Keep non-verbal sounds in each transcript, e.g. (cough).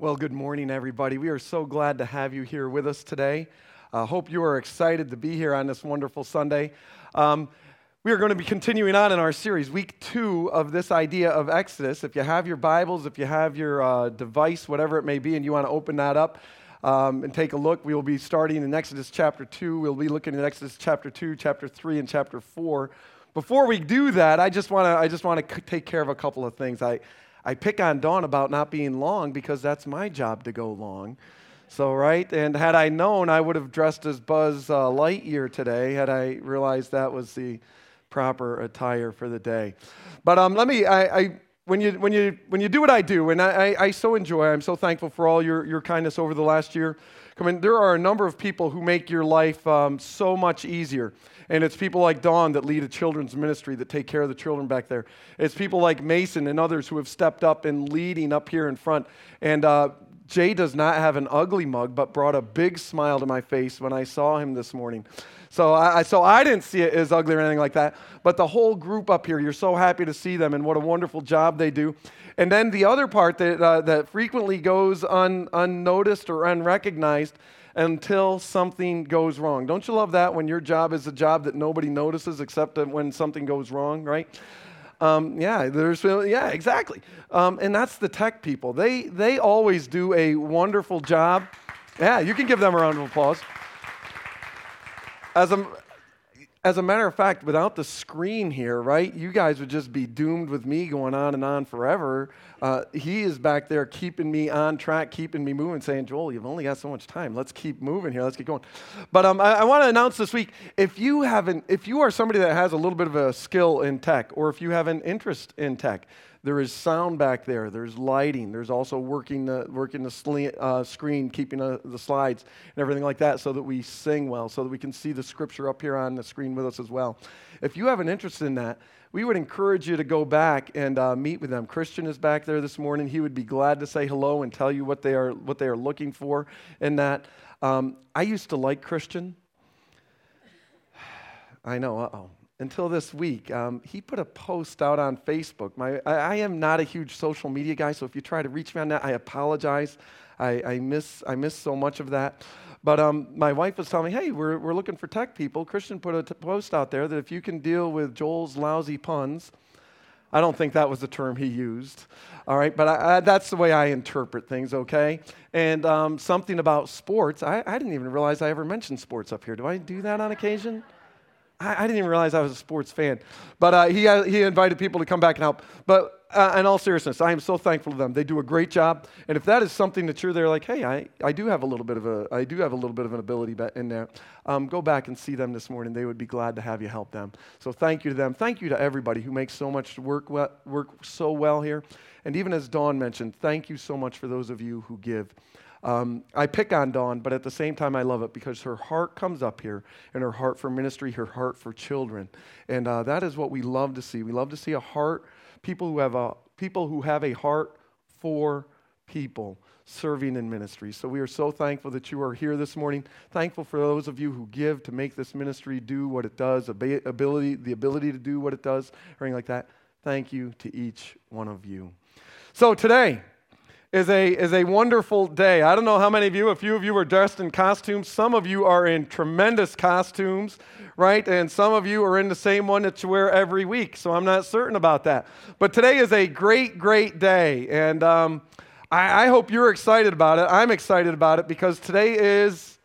Well, good morning, everybody. We are so glad to have you here with us today. I uh, hope you are excited to be here on this wonderful Sunday. Um, we are going to be continuing on in our series, week two of this idea of Exodus. If you have your Bibles, if you have your uh, device, whatever it may be, and you want to open that up um, and take a look, we will be starting in Exodus chapter two. We'll be looking at Exodus chapter two, chapter three, and chapter four. Before we do that, I just want to I just want to take care of a couple of things. I I pick on Dawn about not being long because that's my job to go long. So, right? And had I known, I would have dressed as Buzz uh, Lightyear today had I realized that was the proper attire for the day. But um, let me, I, I, when, you, when, you, when you do what I do, and I, I, I so enjoy, I'm so thankful for all your, your kindness over the last year. I mean, there are a number of people who make your life um, so much easier. And it's people like Dawn that lead a children's ministry that take care of the children back there. It's people like Mason and others who have stepped up and leading up here in front. And uh, Jay does not have an ugly mug, but brought a big smile to my face when I saw him this morning. So I, so I didn't see it as ugly or anything like that. But the whole group up here, you're so happy to see them and what a wonderful job they do. And then the other part that, uh, that frequently goes un, unnoticed or unrecognized until something goes wrong. Don't you love that when your job is a job that nobody notices except when something goes wrong, right? Um, yeah, there's yeah, exactly. Um, and that's the tech people. They they always do a wonderful job. Yeah, you can give them a round of applause. As a as a matter of fact, without the screen here, right, you guys would just be doomed with me going on and on forever. Uh, he is back there keeping me on track, keeping me moving, saying, Joel, you've only got so much time. Let's keep moving here. Let's get going. But um, I, I want to announce this week if you haven't, if you are somebody that has a little bit of a skill in tech, or if you have an interest in tech, there is sound back there. There's lighting. There's also working the, working the sli- uh, screen, keeping uh, the slides and everything like that so that we sing well, so that we can see the scripture up here on the screen with us as well. If you have an interest in that, we would encourage you to go back and uh, meet with them. Christian is back there this morning. He would be glad to say hello and tell you what they are, what they are looking for in that. Um, I used to like Christian. (sighs) I know, uh oh until this week. Um, he put a post out on Facebook. My, I, I, am not a huge social media guy, so if you try to reach me on that, I apologize. I, I miss, I miss so much of that. But um, my wife was telling me, hey, we're, we're looking for tech people. Christian put a t- post out there that if you can deal with Joel's lousy puns, I don't think that was the term he used. All right, but I, I, that's the way I interpret things, okay? And um, something about sports. I, I didn't even realize I ever mentioned sports up here. Do I do that on occasion? I, I, didn't even realize I was a sports fan. But uh, he, uh, he invited people to come back and help. But uh, in all seriousness, I am so thankful to them. They do a great job. And if that is something that you're there like, hey, I, I do have a little bit of a I do have a little bit of an ability in there, um, go back and see them this morning. They would be glad to have you help them. So thank you to them. Thank you to everybody who makes so much work work so well here. And even as Dawn mentioned, thank you so much for those of you who give. Um, I pick on Dawn, but at the same time, I love it because her heart comes up here and her heart for ministry, her heart for children. And uh, that is what we love to see. We love to see a heart, people who have a, people who have a heart for people serving in ministry. So we are so thankful that you are here this morning. Thankful for those of you who give to make this ministry do what it does, ability, the ability to do what it does, or anything like that. Thank you to each one of you. So today, is a, is a wonderful day. I don't know how many of you, a few of you are dressed in costumes. Some of you are in tremendous costumes, right? And some of you are in the same one that you wear every week. So I'm not certain about that. But today is a great, great day. And um, I, I hope you're excited about it. I'm excited about it because today is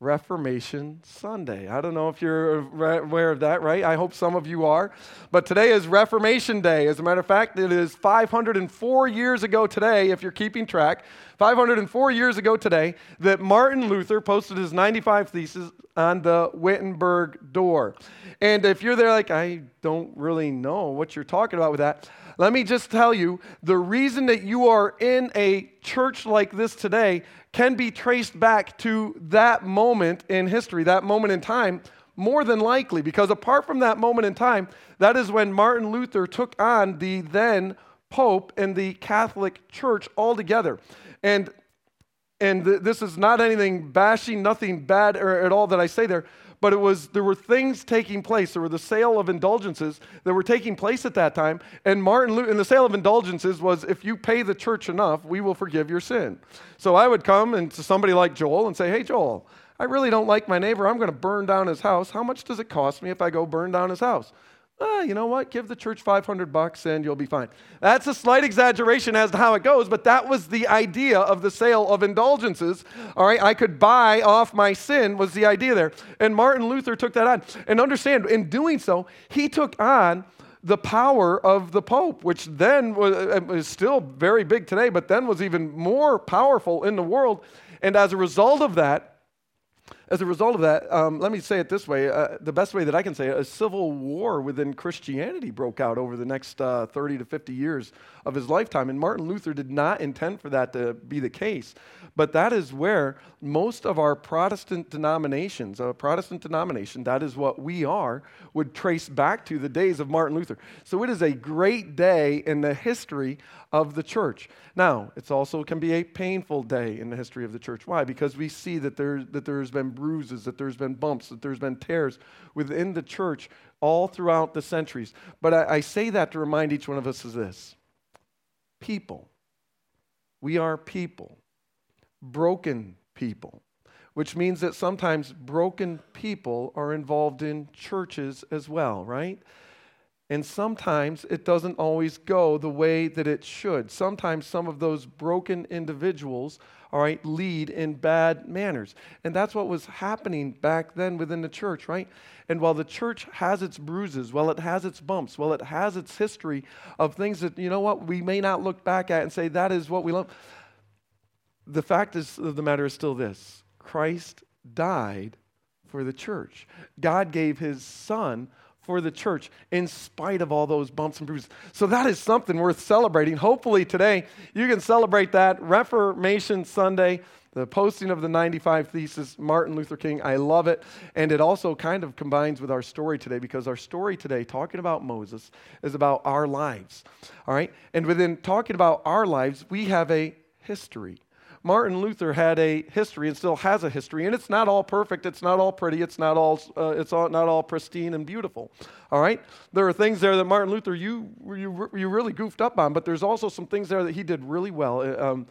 Reformation Sunday. I don't know if you're aware of that, right? I hope some of you are. But today is Reformation Day. As a matter of fact, it is 504 years ago today, if you're keeping track, 504 years ago today, that Martin Luther posted his 95 Theses on the Wittenberg door. And if you're there like, I don't really know what you're talking about with that, let me just tell you the reason that you are in a church like this today can be traced back to that moment in history, that moment in time, more than likely, because apart from that moment in time, that is when Martin Luther took on the then Pope and the Catholic Church altogether. And and th- this is not anything bashing, nothing bad or, at all that I say there, but it was there were things taking place. There were the sale of indulgences that were taking place at that time. And Martin Luther, and the sale of indulgences was if you pay the church enough, we will forgive your sin. So I would come and to somebody like Joel and say, Hey, Joel, I really don't like my neighbor. I'm going to burn down his house. How much does it cost me if I go burn down his house? Ah, you know what? Give the church 500 bucks and you'll be fine. That's a slight exaggeration as to how it goes, but that was the idea of the sale of indulgences. All right, I could buy off my sin was the idea there. And Martin Luther took that on. And understand, in doing so, he took on the power of the Pope, which then was, uh, is still very big today, but then was even more powerful in the world. And as a result of that, as a result of that, um, let me say it this way uh, the best way that I can say it, a civil war within Christianity broke out over the next uh, 30 to 50 years of his lifetime. And Martin Luther did not intend for that to be the case. But that is where most of our Protestant denominations, a Protestant denomination, that is what we are, would trace back to the days of Martin Luther. So it is a great day in the history of the church. Now, it also can be a painful day in the history of the church. Why? Because we see that, there, that there's been bruises, that there's been bumps, that there's been tears within the church all throughout the centuries. But I, I say that to remind each one of us of this people. We are people broken people, which means that sometimes broken people are involved in churches as well, right? And sometimes it doesn't always go the way that it should. Sometimes some of those broken individuals, all right, lead in bad manners. And that's what was happening back then within the church, right? And while the church has its bruises, while it has its bumps, while it has its history of things that, you know what, we may not look back at and say, that is what we love the fact is, of the matter is still this Christ died for the church. God gave his son for the church in spite of all those bumps and bruises. So that is something worth celebrating. Hopefully today you can celebrate that Reformation Sunday, the posting of the 95 Thesis, Martin Luther King. I love it. And it also kind of combines with our story today because our story today, talking about Moses, is about our lives. All right? And within talking about our lives, we have a history. Martin Luther had a history and still has a history, and it's not all perfect, it's not all pretty, it's not all, uh, it's all, not all pristine and beautiful. All right? There are things there that Martin Luther, you, you, you really goofed up on, but there's also some things there that he did really well. Uh, um,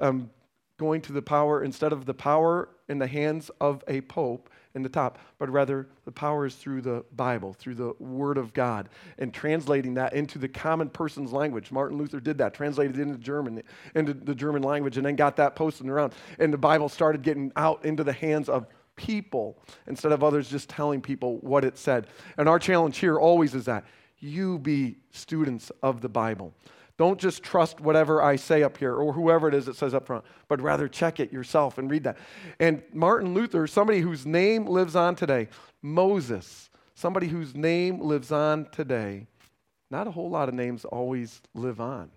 um, going to the power, instead of the power in the hands of a pope, in the top, but rather the power is through the Bible, through the Word of God, and translating that into the common person's language. Martin Luther did that, translated it into German, into the German language, and then got that posted around. And the Bible started getting out into the hands of people instead of others just telling people what it said. And our challenge here always is that you be students of the Bible. Don't just trust whatever I say up here or whoever it is that says up front, but rather check it yourself and read that. And Martin Luther, somebody whose name lives on today, Moses, somebody whose name lives on today. Not a whole lot of names always live on,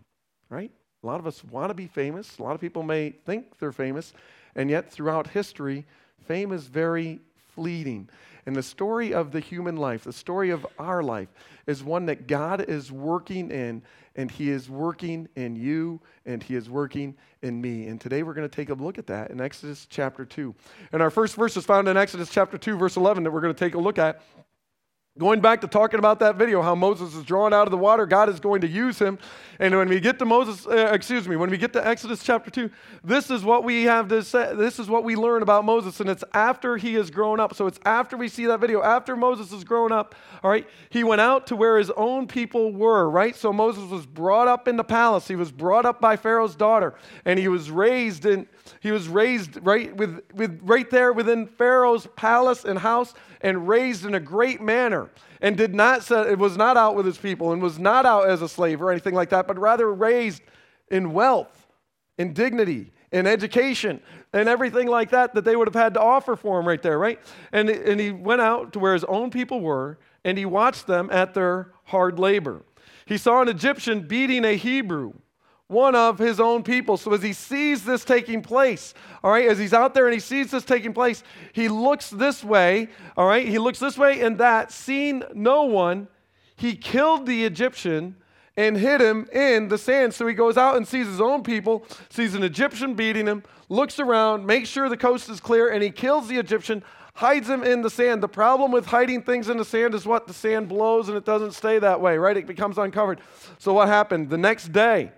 right? A lot of us want to be famous. A lot of people may think they're famous, and yet throughout history, fame is very fleeting. And the story of the human life, the story of our life, is one that God is working in and He is working in you, and He is working in me. And today we're going to take a look at that in Exodus chapter 2. And our first verse is found in Exodus chapter 2, verse 11, that we're going to take a look at. Going back to talking about that video, how Moses is drawn out of the water, God is going to use him. And when we get to Moses, uh, excuse me, when we get to Exodus chapter 2, this is what we have to say, this is what we learn about Moses. And it's after he has grown up. So it's after we see that video, after Moses has grown up, all right, he went out to where his own people were, right? So Moses was brought up in the palace. He was brought up by Pharaoh's daughter, and he was raised in, he was raised right with, with right there within Pharaoh's palace and house and raised in a great manner and did not it was not out with his people and was not out as a slave or anything like that, but rather raised in wealth, in dignity, in education, and everything like that that they would have had to offer for him right there, right? And, and he went out to where his own people were and he watched them at their hard labor. He saw an Egyptian beating a Hebrew one of his own people. So as he sees this taking place, all right, as he's out there and he sees this taking place, he looks this way, all right, he looks this way and that, seeing no one, he killed the Egyptian and hid him in the sand. So he goes out and sees his own people, sees an Egyptian beating him, looks around, makes sure the coast is clear, and he kills the Egyptian, hides them in the sand. The problem with hiding things in the sand is what? The sand blows and it doesn't stay that way, right? It becomes uncovered. So what happened? The next day,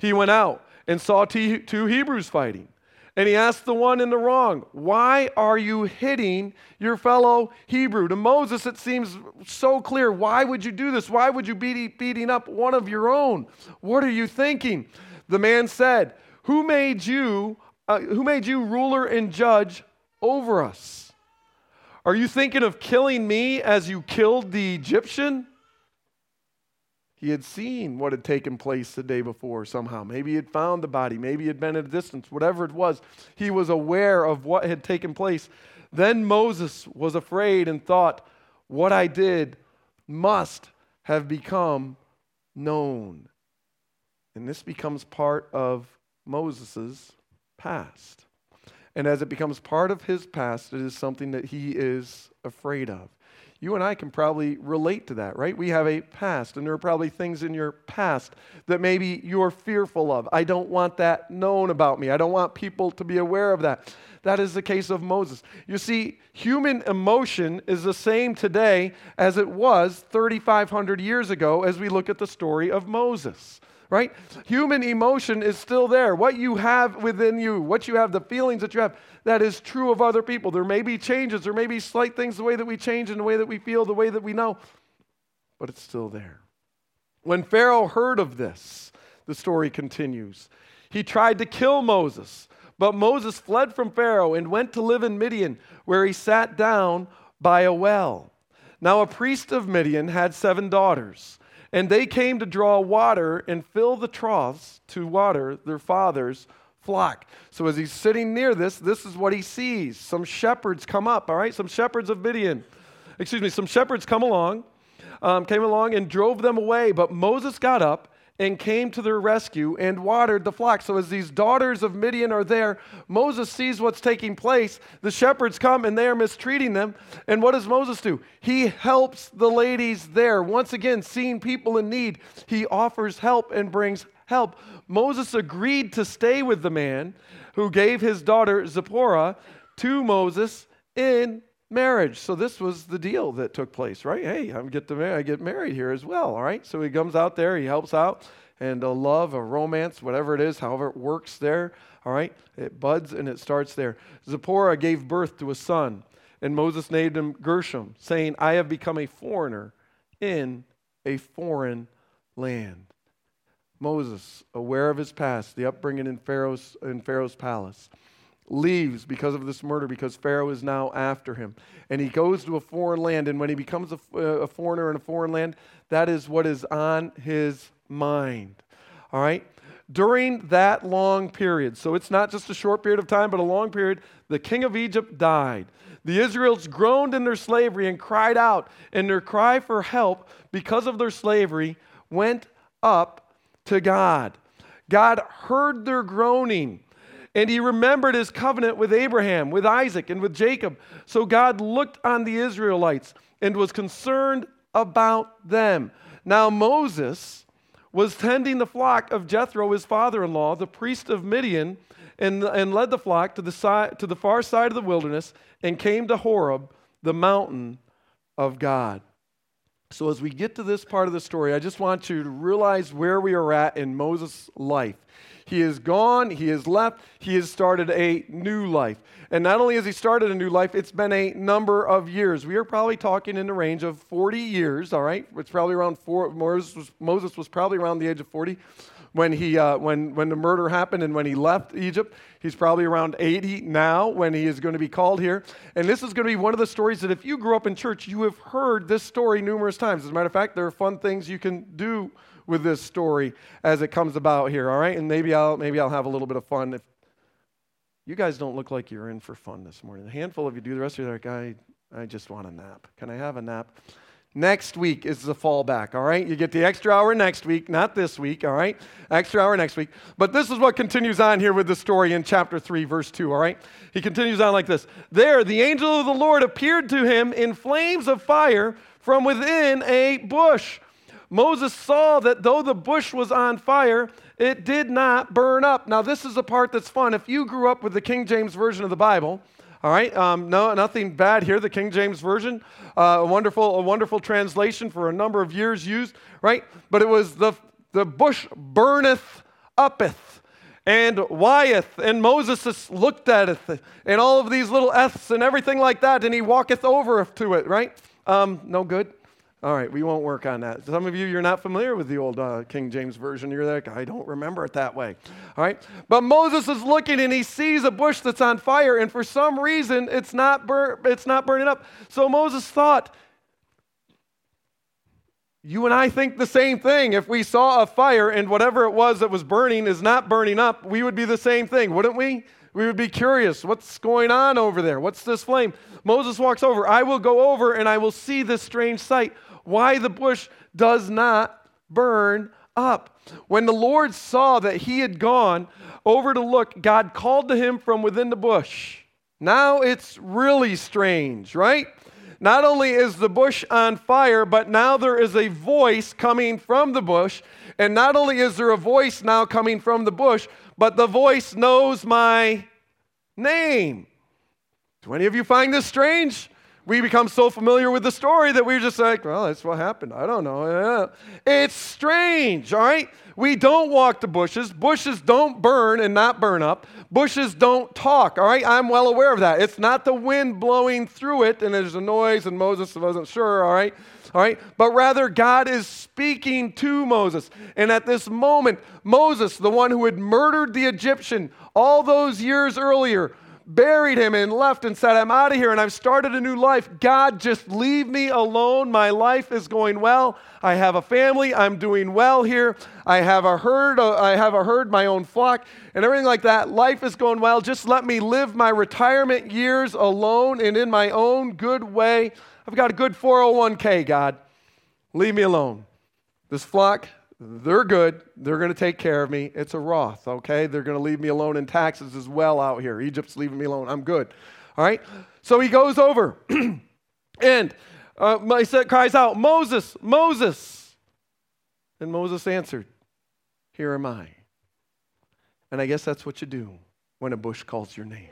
he went out and saw two Hebrews fighting. And he asked the one in the wrong, Why are you hitting your fellow Hebrew? To Moses, it seems so clear. Why would you do this? Why would you be beating up one of your own? What are you thinking? The man said, Who made you, uh, who made you ruler and judge over us? Are you thinking of killing me as you killed the Egyptian? He had seen what had taken place the day before somehow. Maybe he had found the body. Maybe he had been at a distance. Whatever it was, he was aware of what had taken place. Then Moses was afraid and thought, What I did must have become known. And this becomes part of Moses' past. And as it becomes part of his past, it is something that he is afraid of. You and I can probably relate to that, right? We have a past, and there are probably things in your past that maybe you're fearful of. I don't want that known about me. I don't want people to be aware of that. That is the case of Moses. You see, human emotion is the same today as it was 3,500 years ago as we look at the story of Moses right? Human emotion is still there. What you have within you, what you have, the feelings that you have, that is true of other people. There may be changes, there may be slight things, the way that we change and the way that we feel, the way that we know, but it's still there. When Pharaoh heard of this, the story continues. He tried to kill Moses, but Moses fled from Pharaoh and went to live in Midian, where he sat down by a well. Now, a priest of Midian had seven daughters. And they came to draw water and fill the troughs to water their father's flock. So as he's sitting near this, this is what he sees. Some shepherds come up, all right? Some shepherds of Midian. Excuse me, some shepherds come along, um, came along and drove them away. But Moses got up and came to their rescue and watered the flock. So, as these daughters of Midian are there, Moses sees what's taking place. The shepherds come and they are mistreating them. And what does Moses do? He helps the ladies there. Once again, seeing people in need, he offers help and brings help. Moses agreed to stay with the man who gave his daughter Zipporah to Moses in marriage. So this was the deal that took place, right? Hey, I'm get to I get married here as well, all right? So he comes out there, he helps out, and a love, a romance, whatever it is, however it works there, all right? It buds and it starts there. Zipporah gave birth to a son, and Moses named him Gershom, saying, I have become a foreigner in a foreign land. Moses, aware of his past, the upbringing in Pharaoh's, in Pharaoh's palace, leaves because of this murder because Pharaoh is now after him. And he goes to a foreign land. And when he becomes a, uh, a, foreigner in a foreign land, that is what is on his mind. All right? During that long period, so it's not just a short period of time, but a long period, the king of Egypt died. The Israelites groaned in their slavery and cried out, and their cry for help because of their slavery went up to God. God heard their groaning and he remembered his covenant with Abraham, with Isaac, and with Jacob. So God looked on the Israelites and was concerned about them. Now Moses was tending the flock of Jethro, his father in law, the priest of Midian, and, and led the flock to the, side, to the far side of the wilderness and came to Horeb, the mountain of God. So, as we get to this part of the story, I just want you to realize where we are at in Moses' life. He is gone, he has left, he has started a new life. And not only has he started a new life, it's been a number of years. We are probably talking in the range of 40 years, all right? It's probably around four, Moses was, Moses was probably around the age of 40 when, he, uh, when, when the murder happened and when he left Egypt. He's probably around 80 now when he is going to be called here. And this is going to be one of the stories that if you grew up in church, you have heard this story numerous times. As a matter of fact, there are fun things you can do with this story as it comes about here, all right? And maybe I'll, maybe I'll have a little bit of fun. If you guys don't look like you're in for fun this morning. A handful of you do. The rest of you are like, I, I just want a nap. Can I have a nap? Next week is the fallback, all right? You get the extra hour next week, not this week, all right? Extra hour next week. But this is what continues on here with the story in chapter 3, verse 2, all right? He continues on like this There, the angel of the Lord appeared to him in flames of fire from within a bush. Moses saw that though the bush was on fire, it did not burn up. Now, this is the part that's fun. If you grew up with the King James Version of the Bible, All right, um, no, nothing bad here. The King James Version, uh, a wonderful, a wonderful translation for a number of years used, right? But it was the, the bush burneth uppeth and wyeth, and Moses looked at it, and all of these little F's and everything like that, and he walketh over to it, right? Um, no good. All right, we won't work on that. Some of you, you're not familiar with the old uh, King James Version. You're like, I don't remember it that way. All right, but Moses is looking and he sees a bush that's on fire, and for some reason, it's not, bur- it's not burning up. So Moses thought, you and I think the same thing. If we saw a fire and whatever it was that was burning is not burning up, we would be the same thing, wouldn't we? We would be curious. What's going on over there? What's this flame? Moses walks over. I will go over and I will see this strange sight why the bush does not burn up. When the Lord saw that he had gone over to look, God called to him from within the bush. Now it's really strange, right? Not only is the bush on fire, but now there is a voice coming from the bush. And not only is there a voice now coming from the bush, but the voice knows my name. Do any of you find this strange? We become so familiar with the story that we're just like, well, that's what happened. I don't know. It's strange, all right? We don't walk the bushes. Bushes don't burn and not burn up. Bushes don't talk, all right? I'm well aware of that. It's not the wind blowing through it and there's a noise and Moses wasn't sure, all right? All right? But rather, God is speaking to Moses. And at this moment, Moses, the one who had murdered the Egyptian all those years earlier, buried him and left and said, I'm out of here and I've started a new life. God, just leave me alone. My life is going well. I have a family. I'm doing well here. I have a herd. Uh, I have a herd, my own flock, and everything like that. Life is going well. Just let me live my retirement years alone and in my own good way. I've got a good 401k, God. Leave me alone. This flock, they're good. They're going to take care of me. It's a Roth, okay? They're going to leave me alone in taxes as well out here. Egypt's leaving me alone. I'm good. All right? So he goes over (clears throat) and uh, he cries out, Moses, Moses. And Moses answered, Here am I. And I guess that's what you do when a bush calls your name.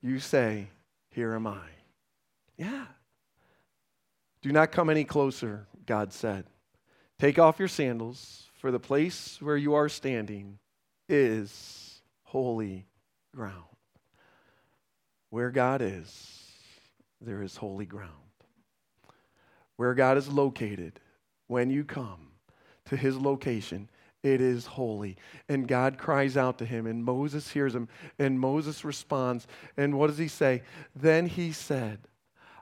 You say, Here am I. Yeah. Do not come any closer, God said. Take off your sandals, for the place where you are standing is holy ground. Where God is, there is holy ground. Where God is located, when you come to his location, it is holy. And God cries out to him, and Moses hears him, and Moses responds. And what does he say? Then he said,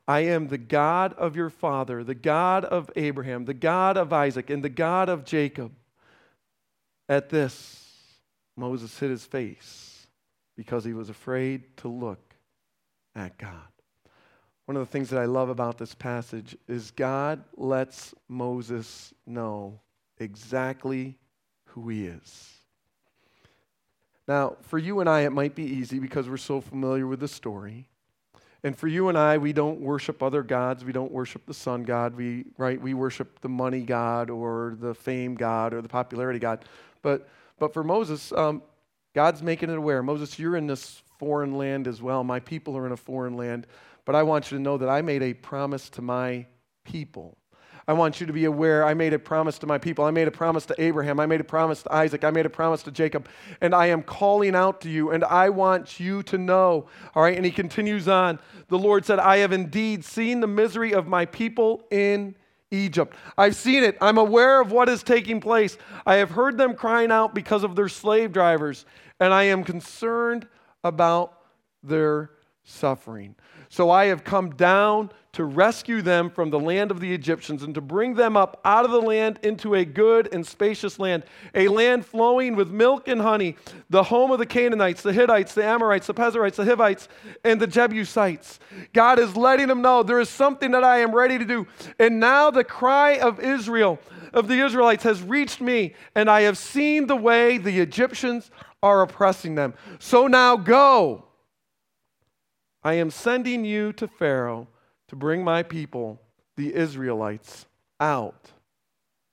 I am the God of your father, the God of Abraham, the God of Isaac, and the God of Jacob. At this, Moses hid his face because he was afraid to look at God. One of the things that I love about this passage is God lets Moses know exactly who he is. Now, for you and I, it might be easy because we're so familiar with the story. And for you and I, we don't worship other gods. We don't worship the sun god. We, right, we worship the money god or the fame god or the popularity god. But, but for Moses, um, God's making it aware. Moses, you're in this foreign land as well. My people are in a foreign land. But I want you to know that I made a promise to my people. I want you to be aware I made a promise to my people. I made a promise to Abraham. I made a promise to Isaac. I made a promise to Jacob. And I am calling out to you, and I want you to know. All right. And he continues on. The Lord said, I have indeed seen the misery of my people in Egypt. I've seen it. I'm aware of what is taking place. I have heard them crying out because of their slave drivers, and I am concerned about their suffering. So I have come down to rescue them from the land of the Egyptians and to bring them up out of the land into a good and spacious land, a land flowing with milk and honey, the home of the Canaanites, the Hittites, the Amorites, the Perizzites, the Hivites, and the Jebusites. God is letting them know there is something that I am ready to do. And now the cry of Israel, of the Israelites, has reached me, and I have seen the way the Egyptians are oppressing them. So now go. I am sending you to Pharaoh to bring my people, the Israelites, out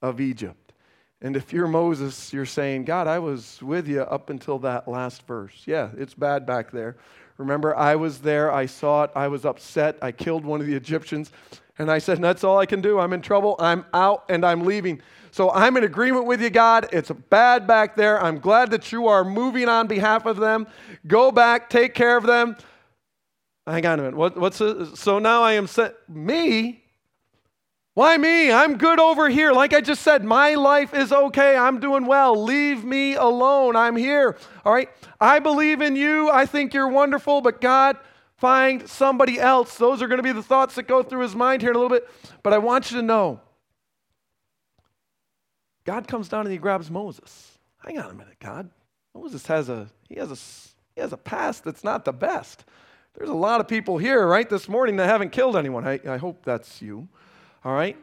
of Egypt. And if you're Moses, you're saying, God, I was with you up until that last verse. Yeah, it's bad back there, Remember, I was there, I saw it, I was upset, I killed one of the Egyptians, and I said, That's all I can do. I'm in trouble, I'm out, and I'm leaving. So I'm in agreement with you, God. It's bad back there. I'm glad that you are moving on behalf of them. Go back, take care of them. Hang on a minute. What, what's a, so now I am set. Me? Why me? I'm good over here. Like I just said, my life is okay. I'm doing well. Leave me alone. I'm here. All right. I believe in you. I think you're wonderful, but God, find somebody else. Those are going to be the thoughts that go through his mind here in a little bit. But I want you to know God comes down and he grabs Moses. Hang on a minute, God. Moses has a he has a he has a past that's not the best. There's a lot of people here, right, this morning that haven't killed anyone. I, I hope that's you. All right?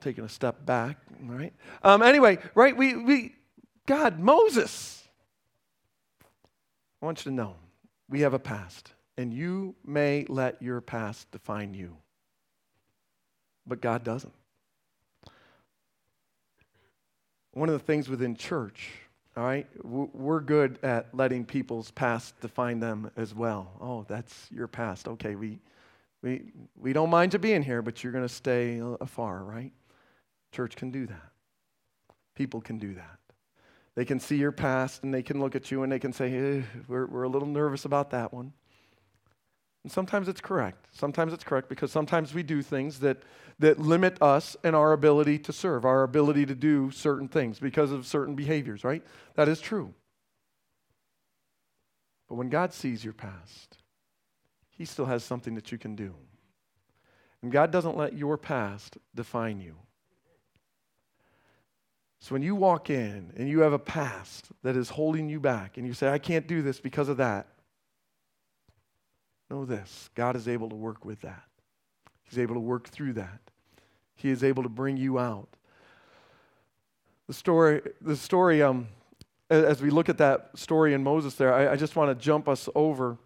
Taking a step back, all right? Um, anyway, right, we, we God, Moses. I want you to know we have a past, and you may let your past define you. But God doesn't. One of the things within church, all right, we're good at letting people's past define them as well. Oh, that's your past. Okay, we, we, we don't mind you being here, but you're going to stay afar, right? Church can do that. People can do that. They can see your past and they can look at you and they can say, eh, we're, we're a little nervous about that one. And sometimes it's correct. Sometimes it's correct because sometimes we do things that, that limit us and our ability to serve, our ability to do certain things because of certain behaviors, right? That is true. But when God sees your past, He still has something that you can do. And God doesn't let your past define you. So when you walk in and you have a past that is holding you back and you say, I can't do this because of that, Know this God is able to work with that, He's able to work through that. He is able to bring you out. The story, the story um, as we look at that story in Moses there, I, I just want to jump us over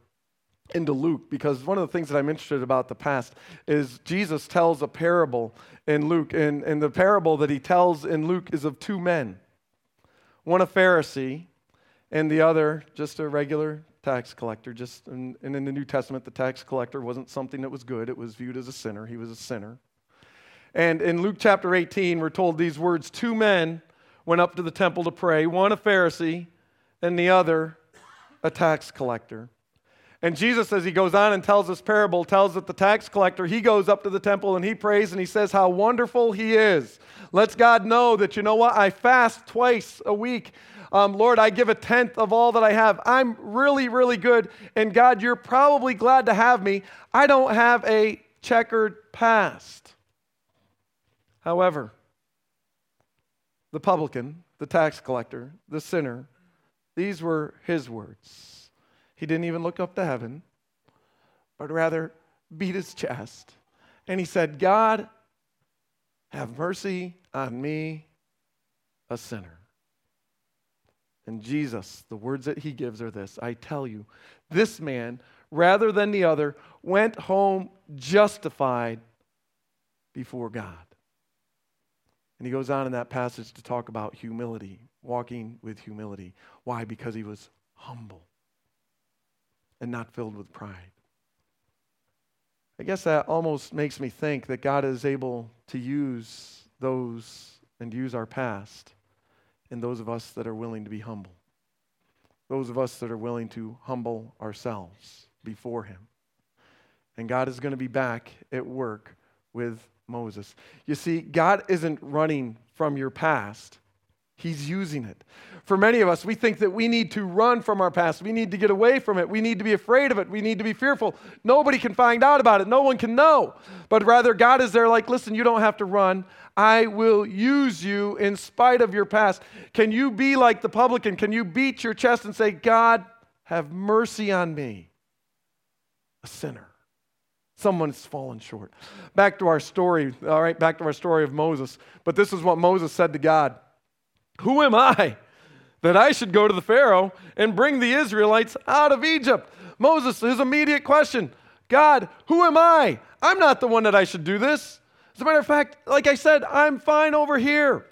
into Luke because one of the things that I'm interested about the past is Jesus tells a parable in Luke. And, and the parable that he tells in Luke is of two men one a Pharisee and the other just a regular tax collector. Just and, and in the New Testament, the tax collector wasn't something that was good. It was viewed as a sinner. He was a sinner. And in Luke chapter 18, we're told these words: Two men went up to the temple to pray, one a Pharisee, and the other a tax collector. And Jesus, as he goes on and tells this parable, tells that the tax collector, he goes up to the temple and he prays and he says how wonderful he is. Lets God know that, you know what, I fast twice a week um, Lord, I give a tenth of all that I have. I'm really, really good. And God, you're probably glad to have me. I don't have a checkered past. However, the publican, the tax collector, the sinner, these were his words. He didn't even look up to heaven, but rather beat his chest. And he said, God, have mercy on me, a sinner. And Jesus, the words that he gives are this I tell you, this man, rather than the other, went home justified before God. And he goes on in that passage to talk about humility, walking with humility. Why? Because he was humble and not filled with pride. I guess that almost makes me think that God is able to use those and use our past and those of us that are willing to be humble. Those of us that are willing to humble ourselves before Him. And God is going to be back at work with Moses. You see, God isn't running from your past. He's using it. For many of us, we think that we need to run from our past. We need to get away from it. We need to be afraid of it. We need to be fearful. Nobody can find out about it. No one can know. But rather, God is there like, listen, you don't have to run. I will use you in spite of your past. Can you be like the publican? Can you beat your chest and say, God, have mercy on me, a sinner? Someone's fallen short. Back to our story, all right, back to our story of Moses. But this is what Moses said to God Who am I that I should go to the Pharaoh and bring the Israelites out of Egypt? Moses, his immediate question God, who am I? I'm not the one that I should do this. As a matter of fact, like I said, I'm fine over here.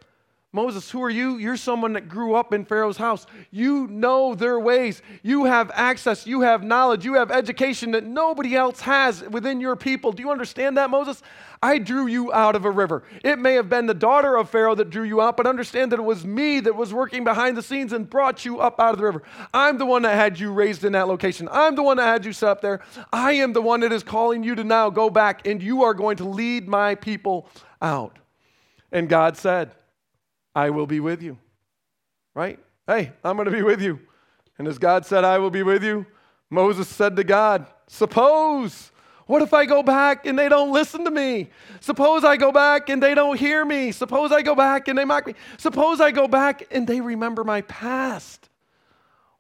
Moses, who are you? You're someone that grew up in Pharaoh's house. You know their ways. You have access. You have knowledge. You have education that nobody else has within your people. Do you understand that, Moses? I drew you out of a river. It may have been the daughter of Pharaoh that drew you out, but understand that it was me that was working behind the scenes and brought you up out of the river. I'm the one that had you raised in that location. I'm the one that had you set up there. I am the one that is calling you to now go back, and you are going to lead my people out. And God said, I will be with you. Right? Hey, I'm going to be with you. And as God said, I will be with you, Moses said to God, Suppose, what if I go back and they don't listen to me? Suppose I go back and they don't hear me. Suppose I go back and they mock me. Suppose I go back and they remember my past.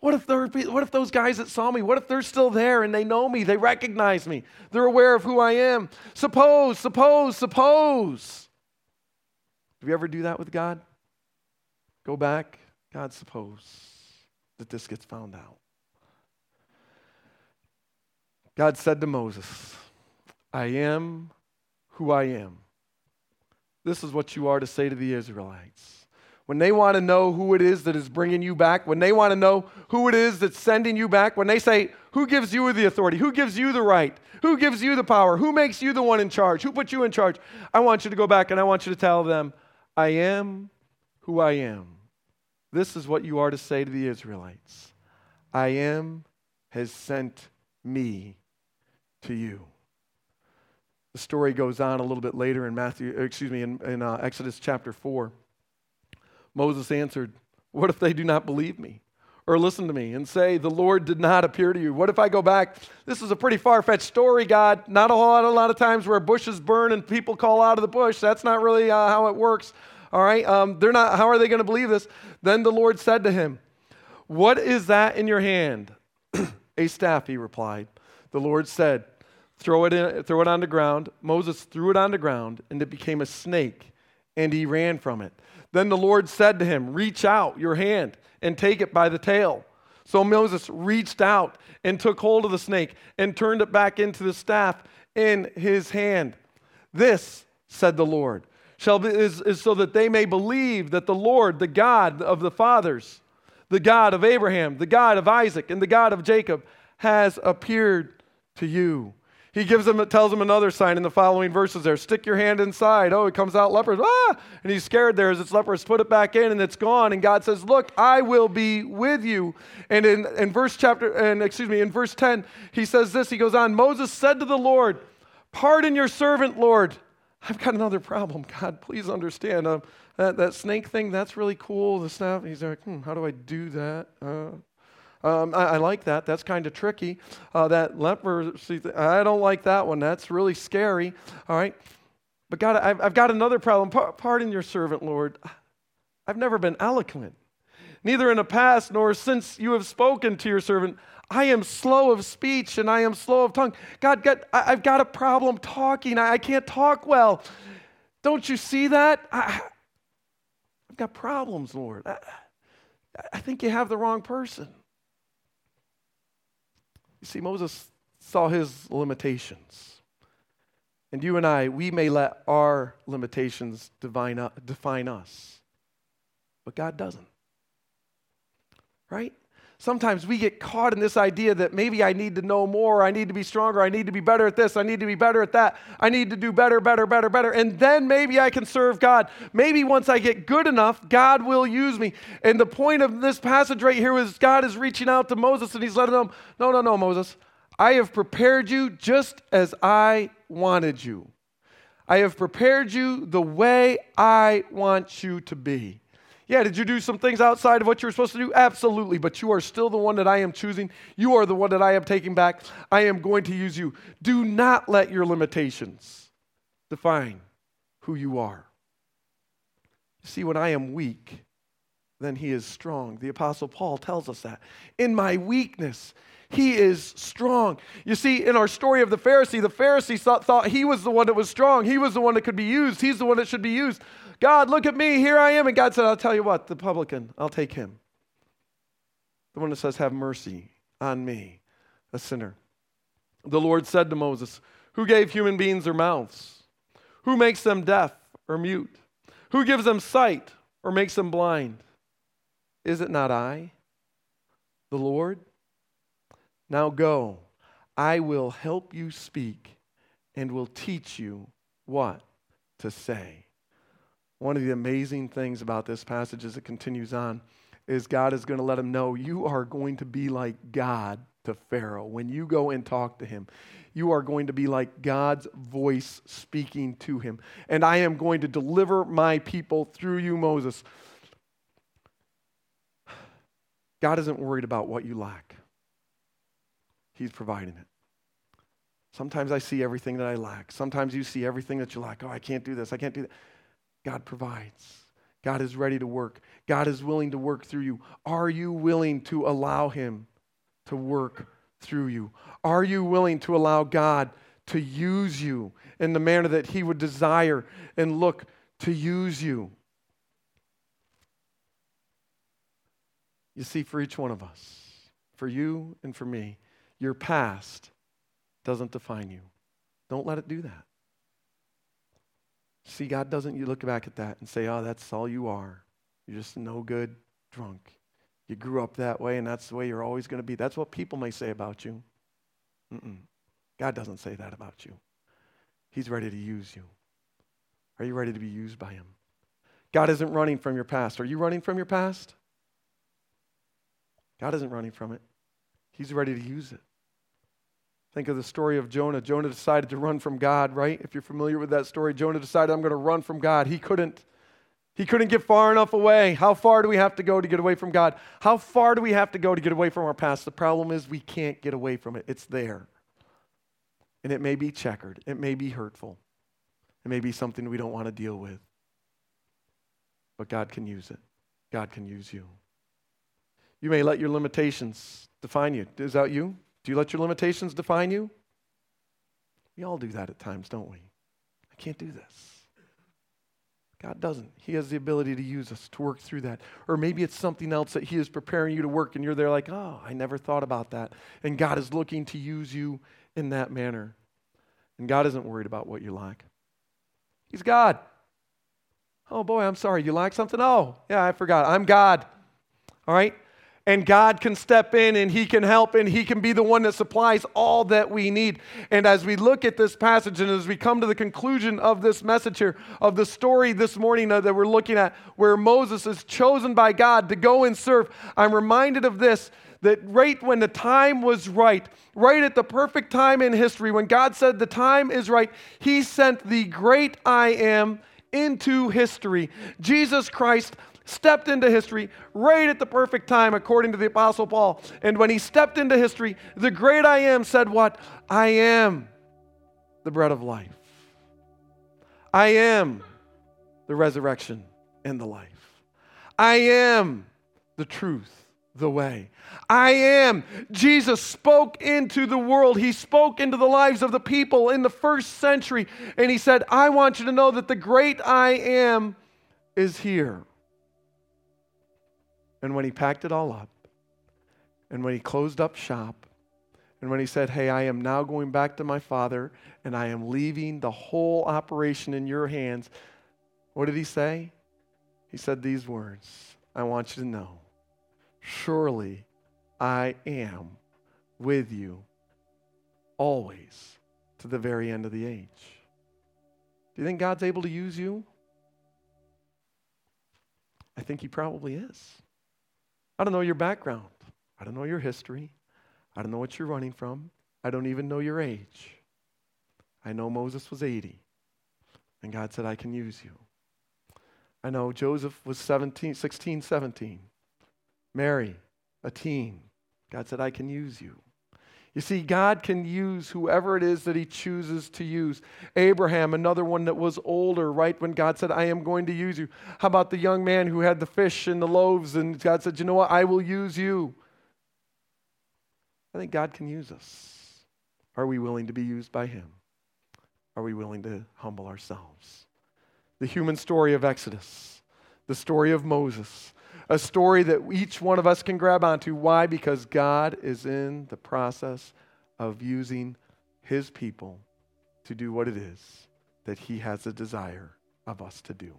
What if, what if those guys that saw me, what if they're still there and they know me, they recognize me, they're aware of who I am? Suppose, suppose, suppose. Do you ever do that with God? Go back. God, suppose that this gets found out. God said to Moses, I am who I am. This is what you are to say to the Israelites. When they want to know who it is that is bringing you back, when they want to know who it is that's sending you back, when they say, Who gives you the authority? Who gives you the right? Who gives you the power? Who makes you the one in charge? Who put you in charge? I want you to go back and I want you to tell them, I am who I am. This is what you are to say to the Israelites I am has sent me to you. The story goes on a little bit later in Matthew, excuse me, in, in uh, Exodus chapter 4. Moses answered, What if they do not believe me? Or listen to me and say, The Lord did not appear to you. What if I go back? This is a pretty far fetched story, God. Not a lot, a lot of times where bushes burn and people call out of the bush. That's not really uh, how it works. All right, um, they're not. How are they going to believe this? Then the Lord said to him, "What is that in your hand?" (clears throat) a staff, he replied. The Lord said, "Throw it in, throw it on the ground." Moses threw it on the ground, and it became a snake, and he ran from it. Then the Lord said to him, "Reach out your hand and take it by the tail." So Moses reached out and took hold of the snake and turned it back into the staff in his hand. This, said the Lord, shall be, is, is so that they may believe that the Lord, the God of the fathers, the God of Abraham, the God of Isaac, and the God of Jacob, has appeared to you. He gives them, tells them another sign in the following verses there. Stick your hand inside. Oh, it comes out leprous. Ah! And he's scared there as it's leprous. Put it back in and it's gone. And God says, Look, I will be with you. And in, in verse chapter, and excuse me, in verse 10, he says this. He goes on, Moses said to the Lord, Pardon your servant, Lord. I've got another problem. God, please understand. Um, that, that snake thing, that's really cool. The snap, he's like, hmm, how do I do that? Uh, um, I, I, like that. That's kind of tricky. Uh, that leprosy, th- I don't like that one. That's really scary. All right. But God, I've, I've got another problem. Pardon your servant, Lord. I've never been eloquent, neither in the past nor since you have spoken to your servant. I am slow of speech and I am slow of tongue. God, God I, have got a problem talking. I, I, can't talk well. Don't you see that? I, have got problems, Lord. I, I think you have the wrong person. You see, Moses saw his limitations. And you and I, we may let our limitations define, uh, define us, but God doesn't. Right? Sometimes we get caught in this idea that maybe I need to know more, I need to be stronger, I need to be better at this, I need to be better at that, I need to do better, better, better, better, and then maybe I can serve God. Maybe once I get good enough, God will use me. And the point of this passage right here is God is reaching out to Moses and he's letting him, no, no, no, Moses, I have prepared you just as I wanted you. I have prepared you the way I want you to be. Yeah, did you do some things outside of what you were supposed to do? Absolutely, but you are still the one that I am choosing. You are the one that I am taking back. I am going to use you. Do not let your limitations define who you are. See, when I am weak, then he is strong. The Apostle Paul tells us that. In my weakness, he is strong. You see, in our story of the Pharisee, the Pharisee thought, thought, he was the one that was strong. He was the one that could be used. He's the one that should be used. God, look at me. Here I am. And God said, I'll tell you what, the publican, I'll take him. The one that says, Have mercy on me, a sinner. The Lord said to Moses, Who gave human beings their mouths? Who makes them deaf or mute? Who gives them sight or makes them blind? Is it not I, the Lord? Now go, I will help you speak and will teach you what to say. One of the amazing things about this passage as it continues on is God is going to let him know you are going to be like God to Pharaoh. When you go and talk to him, you are going to be like God's voice speaking to him. And I am going to deliver my people through you, Moses. (sighs) God isn't worried about what you lack, He's providing it. Sometimes I see everything that I lack. Sometimes you see everything that you lack. Oh, I can't do this. I can't do that. God provides. God is ready to work. God is willing to work through you. Are you willing to allow Him to work through you? Are you willing to allow God to use you in the manner that He would desire and look to use you? You see, for each one of us, for you and for me, your past doesn't define you. Don't let it do that. See, God doesn't, you look back at that and say, oh, that's all you are. You're just no good drunk. You grew up that way and that's the way you're always going to be. That's what people may say about you. Mm-mm. God doesn't say that about you. He's ready to use you. Are you ready to be used by Him? God isn't running from your past. Are you running from your past? God isn't running from it. He's ready to use it. Think of the story of Jonah. Jonah decided to run from God, right? If you're familiar with that story, Jonah decided, I'm going to run from God. He couldn't. He couldn't get far enough away. How far do we have to go to get away from God? How far do we have to go to get away from our past? The problem is we can't get away from it. It's there. And it may be checkered, it may be hurtful, it may be something we don't want to deal with. But God can use it, God can use you. You may let your limitations define you. Is that you? Do you let your limitations define you? We all do that at times, don't we? I can't do this. God doesn't. He has the ability to use us to work through that. Or maybe it's something else that He is preparing you to work, and you're there like, oh, I never thought about that. And God is looking to use you in that manner. And God isn't worried about what you lack. He's God. Oh boy, I'm sorry. You lack something? Oh, yeah, I forgot. I'm God. All right? And God can step in and He can help and He can be the one that supplies all that we need. And as we look at this passage and as we come to the conclusion of this message here, of the story this morning uh, that we're looking at, where Moses is chosen by God to go and serve, I'm reminded of this that right when the time was right, right at the perfect time in history, when God said the time is right, He sent the great I am into history. Jesus Christ stepped into history right at the perfect time, according to the Apostle Paul. And when he stepped into history, the great I am said, What? I am the bread of life. I am the resurrection and the life. I am the truth, the way. I am. Jesus spoke into the world. He spoke into the lives of the people in the first century. And he said, I want you to know that the great I am is here. And when he packed it all up, and when he closed up shop, and when he said, Hey, I am now going back to my father, and I am leaving the whole operation in your hands, what did he say? He said these words I want you to know, surely I am with you always to the very end of the age. Do you think God's able to use you? I think he probably is. I don't know your background. I don't know your history. I don't know what you're running from. I don't even know your age. I know Moses was 80, and God said, I can use you. I know Joseph was 17, 16, 17. Mary, a teen. God said, I can use you. You see, God can use whoever it is that He chooses to use. Abraham, another one that was older, right when God said, I am going to use you. How about the young man who had the fish and the loaves, and God said, You know what? I will use you. I think God can use us. Are we willing to be used by Him? Are we willing to humble ourselves? The human story of Exodus, the story of Moses, a story that each one of us can grab onto. Why? Because God is in the process of using his people to do what it is that he has a desire of us to do.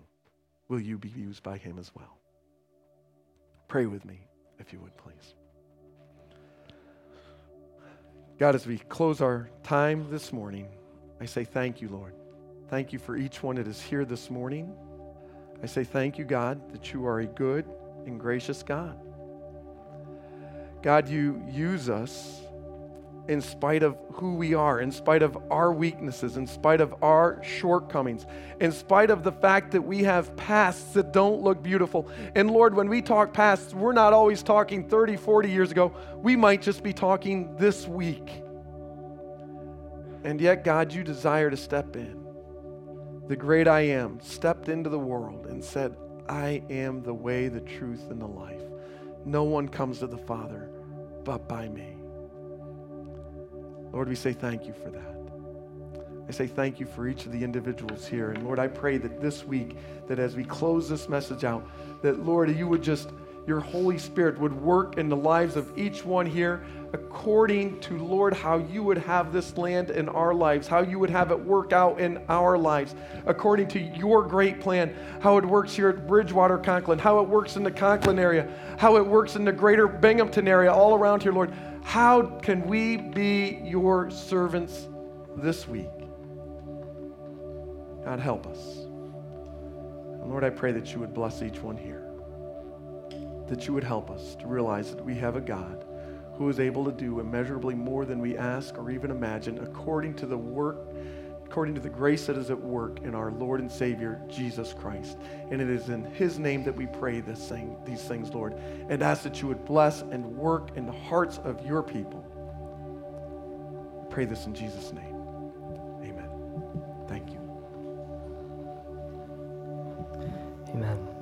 will you be used by him as well? Pray with me, if you would, please. God, as we close our time this morning, I say thank you, Lord. Thank you for each one that is here this morning. I say thank you, God, that you are a good and gracious God. God, you use us in spite of who we are, in spite of our weaknesses, in spite of our shortcomings, in spite of the fact that we have pasts that don't look beautiful. And Lord, when we talk pasts, we're not always talking 30, 40 years ago. We might just be talking this week. And yet, God, you desire to step in. The great I am stepped into the world and said, I am the way, the truth, and the life. No one comes to the Father but by me. Lord, we say thank you for that. I say thank you for each of the individuals here. And Lord, I pray that this week, that as we close this message out, that Lord, you would just, your Holy Spirit would work in the lives of each one here according to, Lord, how you would have this land in our lives, how you would have it work out in our lives, according to your great plan, how it works here at Bridgewater Conklin, how it works in the Conklin area, how it works in the greater Binghamton area, all around here, Lord. How can we be your servants this week? God, help us. And Lord, I pray that you would bless each one here, that you would help us to realize that we have a God who is able to do immeasurably more than we ask or even imagine according to the work according to the grace that is at work in our Lord and Savior, Jesus Christ. And it is in his name that we pray this thing, these things, Lord, and ask that you would bless and work in the hearts of your people. Pray this in Jesus' name. Amen. Thank you. Amen.